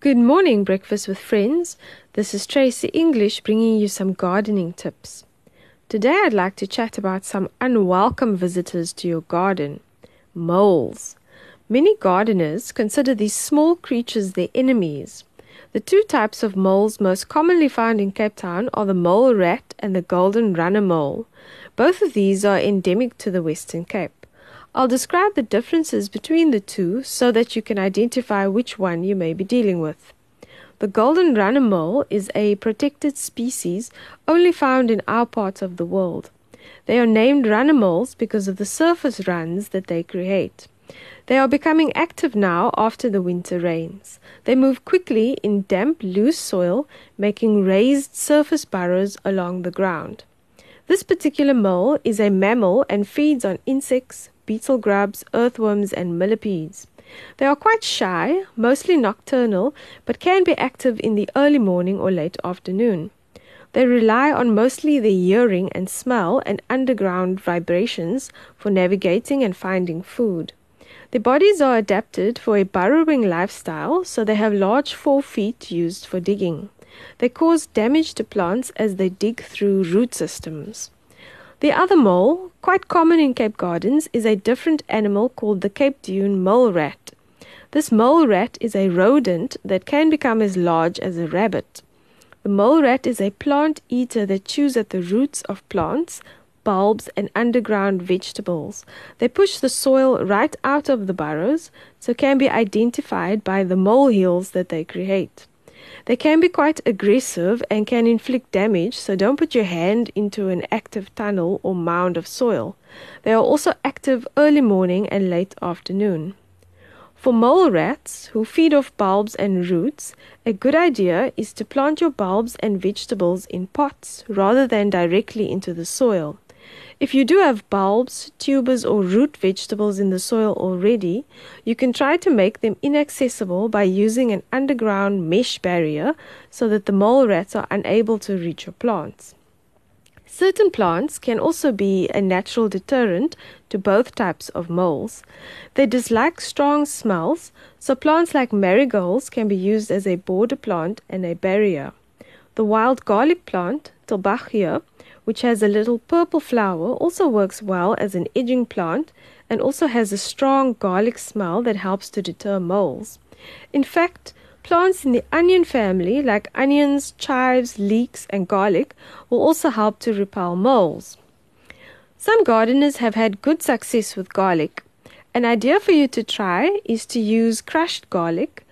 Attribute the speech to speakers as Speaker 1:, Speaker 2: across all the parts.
Speaker 1: Good morning, Breakfast with Friends. This is Tracy English bringing you some gardening tips. Today I'd like to chat about some unwelcome visitors to your garden moles. Many gardeners consider these small creatures their enemies. The two types of moles most commonly found in Cape Town are the mole rat and the golden runner mole. Both of these are endemic to the Western Cape. I'll describe the differences between the two so that you can identify which one you may be dealing with. The golden runner mole is a protected species only found in our part of the world. They are named runner moles because of the surface runs that they create. They are becoming active now after the winter rains. They move quickly in damp, loose soil, making raised surface burrows along the ground. This particular mole is a mammal and feeds on insects, beetle grubs, earthworms, and millipedes. They are quite shy, mostly nocturnal, but can be active in the early morning or late afternoon. They rely on mostly their hearing and smell and underground vibrations for navigating and finding food. Their bodies are adapted for a burrowing lifestyle, so they have large forefeet used for digging. They cause damage to plants as they dig through root systems. The other mole, quite common in Cape Gardens, is a different animal called the Cape Dune mole rat. This mole rat is a rodent that can become as large as a rabbit. The mole rat is a plant eater that chews at the roots of plants, bulbs, and underground vegetables. They push the soil right out of the burrows, so can be identified by the mole hills that they create. They can be quite aggressive and can inflict damage, so don't put your hand into an active tunnel or mound of soil. They are also active early morning and late afternoon. For mole rats, who feed off bulbs and roots, a good idea is to plant your bulbs and vegetables in pots rather than directly into the soil. If you do have bulbs, tubers, or root vegetables in the soil already, you can try to make them inaccessible by using an underground mesh barrier so that the mole rats are unable to reach your plants. Certain plants can also be a natural deterrent to both types of moles. They dislike strong smells, so plants like marigolds can be used as a border plant and a barrier. The wild garlic plant, Tulbaghia, which has a little purple flower, also works well as an edging plant and also has a strong garlic smell that helps to deter moles. In fact, plants in the onion family, like onions, chives, leeks, and garlic, will also help to repel moles. Some gardeners have had good success with garlic. An idea for you to try is to use crushed garlic,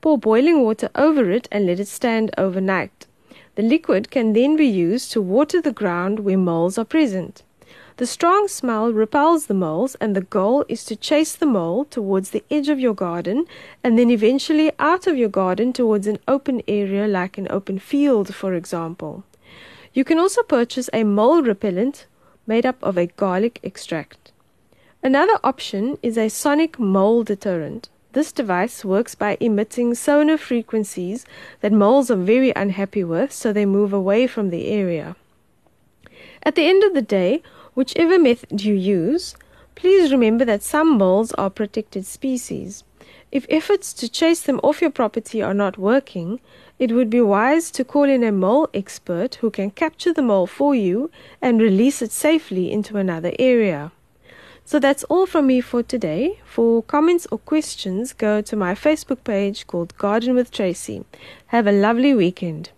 Speaker 1: pour boiling water over it, and let it stand overnight. The liquid can then be used to water the ground where moles are present. The strong smell repels the moles, and the goal is to chase the mole towards the edge of your garden and then eventually out of your garden towards an open area like an open field, for example. You can also purchase a mole repellent made up of a garlic extract. Another option is a sonic mole deterrent. This device works by emitting sonar frequencies that moles are very unhappy with, so they move away from the area. At the end of the day, whichever method you use, please remember that some moles are protected species. If efforts to chase them off your property are not working, it would be wise to call in a mole expert who can capture the mole for you and release it safely into another area. So that's all from me for today. For comments or questions, go to my Facebook page called Garden with Tracy. Have a lovely weekend.